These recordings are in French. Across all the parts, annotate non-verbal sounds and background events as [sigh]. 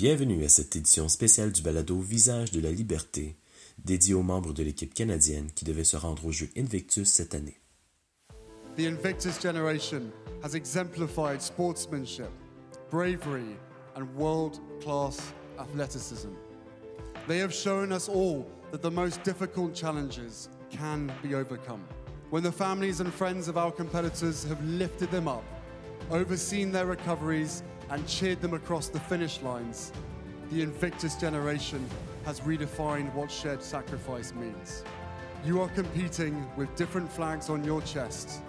Bienvenue à cette édition spéciale du balado Visage de la liberté, dédié aux membres de l'équipe canadienne qui devaient se rendre aux Jeux Invictus cette année. The Invictus generation has exemplified sportsmanship, bravery, and world class athleticism. They have shown us all that the most difficult challenges can be overcome. When the families and friends of our competitors have lifted them up, overseen their recoveries, and cheered them across the finish lines, the Invictus generation has redefined what shared sacrifice means. You are competing with different flags on your chest,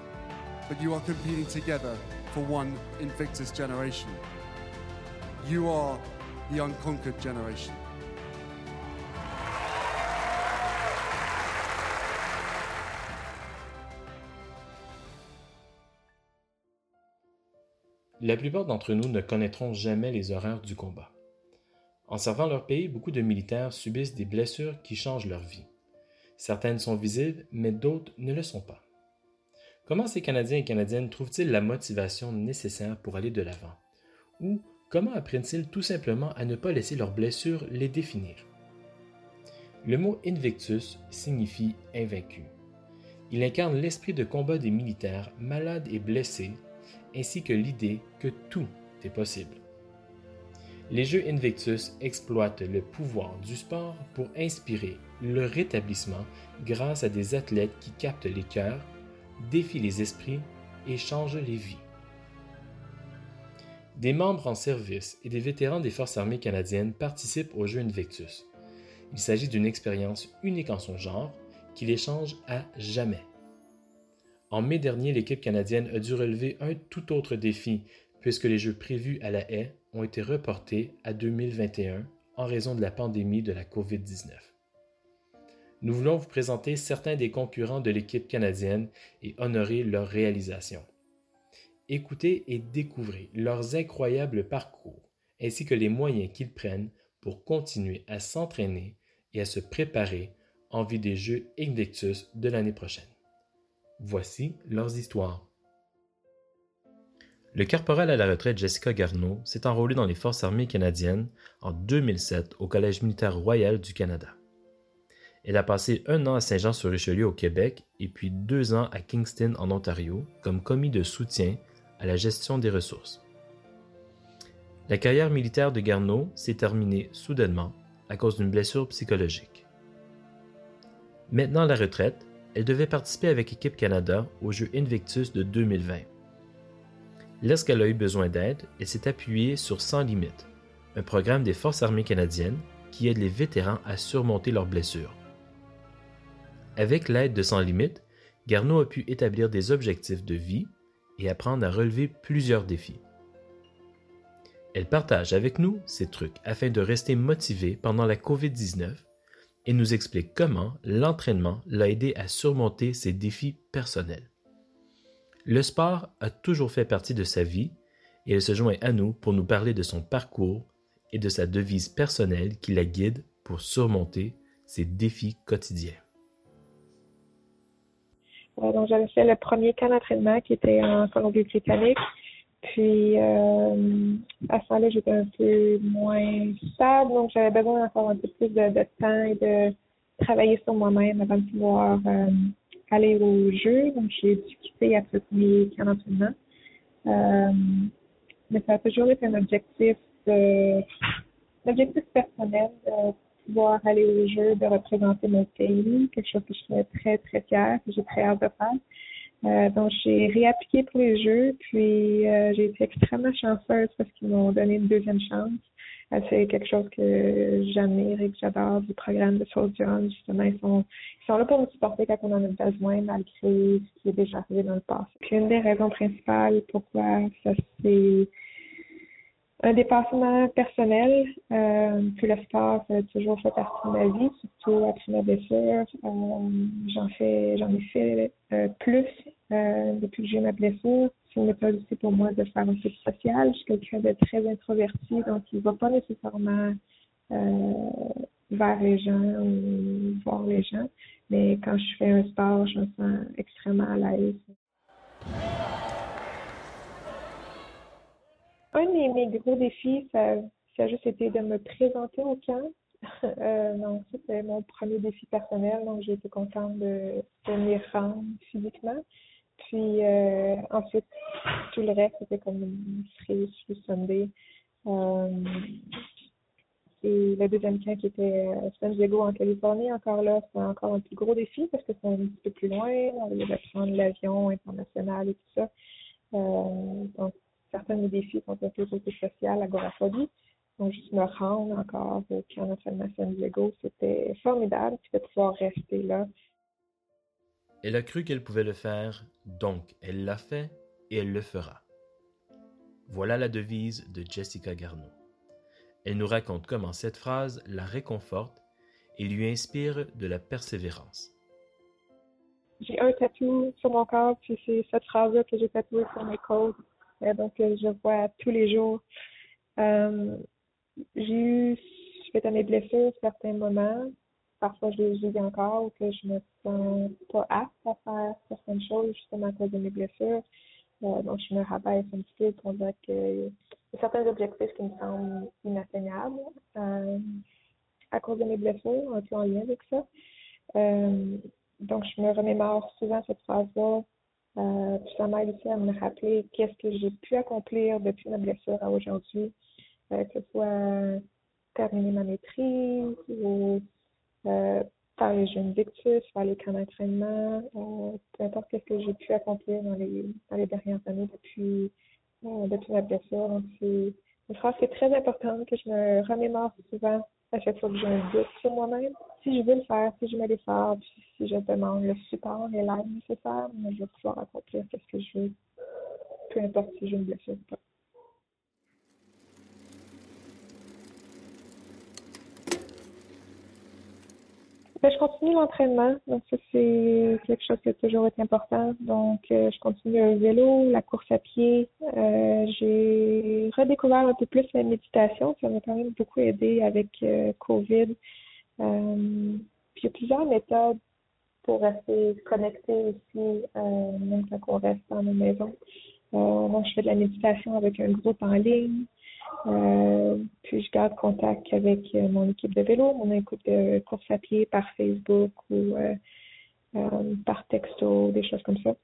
but you are competing together for one Invictus generation. You are the unconquered generation. La plupart d'entre nous ne connaîtront jamais les horreurs du combat. En servant leur pays, beaucoup de militaires subissent des blessures qui changent leur vie. Certaines sont visibles, mais d'autres ne le sont pas. Comment ces Canadiens et Canadiennes trouvent-ils la motivation nécessaire pour aller de l'avant? Ou comment apprennent-ils tout simplement à ne pas laisser leurs blessures les définir? Le mot Invictus signifie invaincu. Il incarne l'esprit de combat des militaires malades et blessés ainsi que l'idée que tout est possible. Les Jeux Invictus exploitent le pouvoir du sport pour inspirer le rétablissement grâce à des athlètes qui captent les cœurs, défient les esprits et changent les vies. Des membres en service et des vétérans des Forces armées canadiennes participent aux Jeux Invictus. Il s'agit d'une expérience unique en son genre qui les change à jamais. En mai dernier, l'équipe canadienne a dû relever un tout autre défi puisque les Jeux prévus à la haie ont été reportés à 2021 en raison de la pandémie de la COVID-19. Nous voulons vous présenter certains des concurrents de l'équipe canadienne et honorer leur réalisation. Écoutez et découvrez leurs incroyables parcours ainsi que les moyens qu'ils prennent pour continuer à s'entraîner et à se préparer en vue des Jeux Invictus de l'année prochaine. Voici leurs histoires. Le caporal à la retraite Jessica Garneau s'est enrôlée dans les Forces armées canadiennes en 2007 au Collège militaire royal du Canada. Elle a passé un an à Saint-Jean-sur-Richelieu au Québec et puis deux ans à Kingston en Ontario comme commis de soutien à la gestion des ressources. La carrière militaire de Garneau s'est terminée soudainement à cause d'une blessure psychologique. Maintenant la retraite, elle devait participer avec Équipe Canada aux Jeux Invictus de 2020. Lorsqu'elle a eu besoin d'aide, elle s'est appuyée sur Sans Limites, un programme des Forces armées canadiennes qui aide les vétérans à surmonter leurs blessures. Avec l'aide de Sans Limites, Garneau a pu établir des objectifs de vie et apprendre à relever plusieurs défis. Elle partage avec nous ses trucs afin de rester motivée pendant la COVID-19 et nous explique comment l'entraînement l'a aidé à surmonter ses défis personnels. Le sport a toujours fait partie de sa vie et elle se joint à nous pour nous parler de son parcours et de sa devise personnelle qui la guide pour surmonter ses défis quotidiens. j'avais fait le premier camp d'entraînement qui était en Colombie-Britannique. Puis euh, à ce moment-là, j'étais un peu moins stable, donc j'avais besoin encore un peu plus de, de, temps et de travailler sur moi-même avant de pouvoir euh, aller au jeu. Donc j'ai dû quitter après premier camp d'entraînement. Euh, mais ça a toujours été un objectif de, un objectif personnel de pouvoir aller au jeu, de représenter mon pays, quelque chose que je serais très, très fière, que j'ai très hâte de faire. Euh, donc, j'ai réappliqué pour les jeux, puis euh, j'ai été extrêmement chanceuse parce qu'ils m'ont donné une deuxième chance. Euh, c'est quelque chose que j'admire et que j'adore du programme de Soldier Justement, ils sont, ils sont là pour nous supporter quand on en a besoin, malgré ce qui est déjà arrivé dans le passé. Puis une des raisons principales pourquoi ça s'est un dépassement personnel, euh, que le sport a toujours fait partie de ma vie, surtout après ma blessure. Euh, j'en fais, j'en ai fait euh, plus euh, depuis que j'ai ma blessure. C'est une méthode aussi pour moi de faire un peu social. Je suis quelqu'un de très introverti, donc il ne va pas nécessairement euh, vers les gens ou voir les gens. Mais quand je fais un sport, je me sens extrêmement à l'aise. Un de mes, gros défis, ça ça a juste été de me présenter au camp. [laughs] euh, non, c'était mon premier défi personnel, donc j'ai été contente de, de m'y rendre physiquement. Puis euh, ensuite, tout le reste, c'était comme une cerise sur Sunday. Euh, et le deuxième camp qui était à San Diego en Californie, encore là, c'était encore un plus gros défi parce que c'est un petit peu plus loin. On devait prendre l'avion international et tout ça. Donc, certains de mes défis sont un peu côté social, agoraphobie. Donc, juste me rendre encore au camp d'entraînement San Diego, c'était formidable puis de pouvoir rester là. Elle a cru qu'elle pouvait le faire, donc elle l'a fait et elle le fera. Voilà la devise de Jessica Garneau. Elle nous raconte comment cette phrase la réconforte et lui inspire de la persévérance. J'ai un tatou sur mon corps, puis c'est cette phrase-là que j'ai tatouée sur mes côtes. Euh, donc, euh, je vois tous les jours. Euh, j'ai eu, suite à mes blessures, certains moments, parfois je les vis encore, ou que je me sens pas apte à faire certaines choses, justement à cause de mes blessures. Donc, je me rabaisse un petit peu pour dire que y a certains objectifs qui me semblent inatteignables à cause de mes blessures, un peu en lien avec ça. Donc, je me remémore souvent cette phrase-là. Euh, puis ça m'aide aussi à me rappeler qu'est-ce que j'ai pu accomplir depuis ma blessure à aujourd'hui, euh, que ce soit terminer ma maîtrise ou euh, faire les jeunes victus, faire les camps d'entraînement, euh, peu importe ce que j'ai pu accomplir dans les, dans les dernières années depuis, euh, depuis ma blessure. C'est une phrase qui est très importante que je me remémore souvent à chaque fois que j'ai un doute sur moi-même. Si je veux le faire, si je mets l'effort, puis si je demande le support et l'aide nécessaire, je vais pouvoir accomplir ce que je veux, peu importe si j'ai une blessure ou pas. Ben, je continue l'entraînement, donc ça c'est quelque chose qui a toujours été important. Donc euh, je continue le vélo, la course à pied. Euh, j'ai redécouvert un peu plus la méditation, ça m'a quand même beaucoup aidé avec euh, COVID. Puis il y a plusieurs méthodes pour rester connecté aussi, même quand on reste dans la maison. Euh, donc je fais de la méditation avec un groupe en ligne. Euh, puis je garde contact avec euh, mon équipe de vélo, mon équipe de course à pied par Facebook ou euh, par texto, des choses comme ça.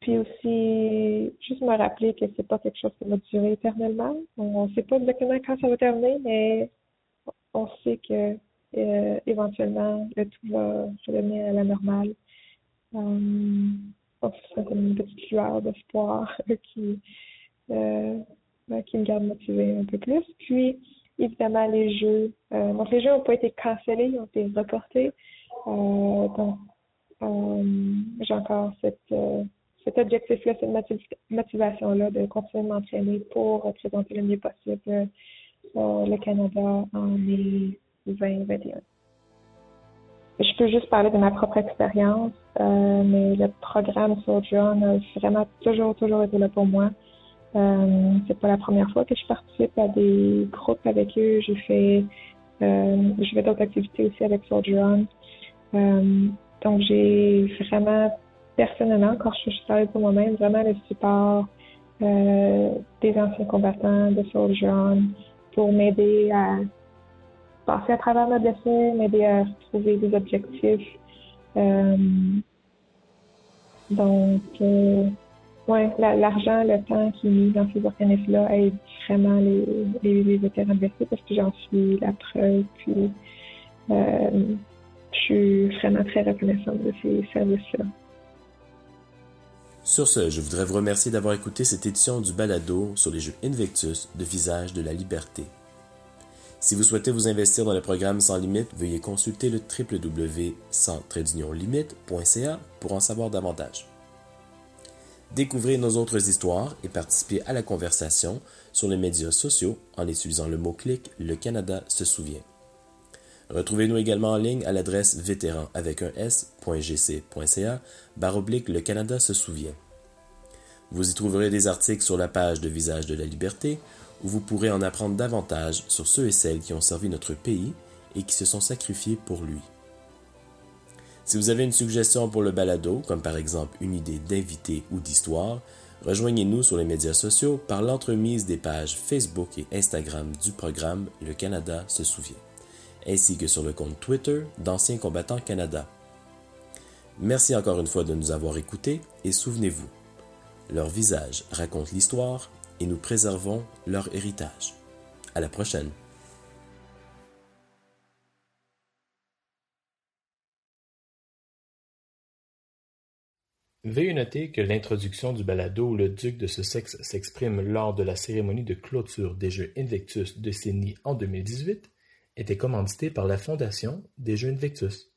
Puis aussi, juste me rappeler que c'est pas quelque chose qui va durer éternellement. On ne sait pas exactement quand ça va terminer, mais on sait que éventuellement le tout va revenir à la normale. Donc, c'est une petite lueur d'espoir [laughs] qui, qui me garde motivée un peu plus. Puis, évidemment, les jeux. Euh, donc, les jeux n'ont pas été cancellés, ils ont été reportés. Euh, donc, euh, j'ai encore cette, cet objectif-là, cette motiv- motivation-là de continuer de m'entraîner pour représenter le mieux possible le Canada en mai 2021. Je peux juste parler de ma propre expérience, mais le programme Soldier a vraiment toujours, toujours été là pour moi. Euh, c'est pas la première fois que je participe à des groupes avec eux. J'ai fait, euh, je fais d'autres activités aussi avec Soldier On. Euh, donc j'ai vraiment, personnellement, quand je suis parlé pour moi-même, vraiment le support euh, des anciens combattants de Soldier On pour m'aider à passer à travers ma blessure, m'aider à retrouver des objectifs. Euh, donc, euh, ouais, la- l'argent, le temps qui est mis dans ces organismes-là aide vraiment les, les, les vétérans blessés parce que j'en suis la preuve. Puis, euh, je suis vraiment très reconnaissante de ces services-là. Sur ce, je voudrais vous remercier d'avoir écouté cette édition du balado sur les jeux Invictus de Visage de la Liberté. Si vous souhaitez vous investir dans le programme Sans Limite, veuillez consulter le www.sans-limite.ca pour en savoir davantage. Découvrez nos autres histoires et participez à la conversation sur les médias sociaux en utilisant le mot-clic Le Canada se souvient. Retrouvez-nous également en ligne à l'adresse vétéran avec un s.gc.ca baroblique Le Canada se souvient. Vous y trouverez des articles sur la page de Visage de la Liberté où vous pourrez en apprendre davantage sur ceux et celles qui ont servi notre pays et qui se sont sacrifiés pour lui. Si vous avez une suggestion pour le balado, comme par exemple une idée d'invité ou d'histoire, Rejoignez-nous sur les médias sociaux par l'entremise des pages Facebook et Instagram du programme Le Canada se souvient, ainsi que sur le compte Twitter d'Anciens combattants Canada. Merci encore une fois de nous avoir écoutés et souvenez-vous, leur visage raconte l'histoire et nous préservons leur héritage. À la prochaine! Veuillez noter que l'introduction du balado où le duc de Sussex s'exprime lors de la cérémonie de clôture des Jeux Invictus de Sydney en 2018 était commanditée par la Fondation des Jeux Invictus.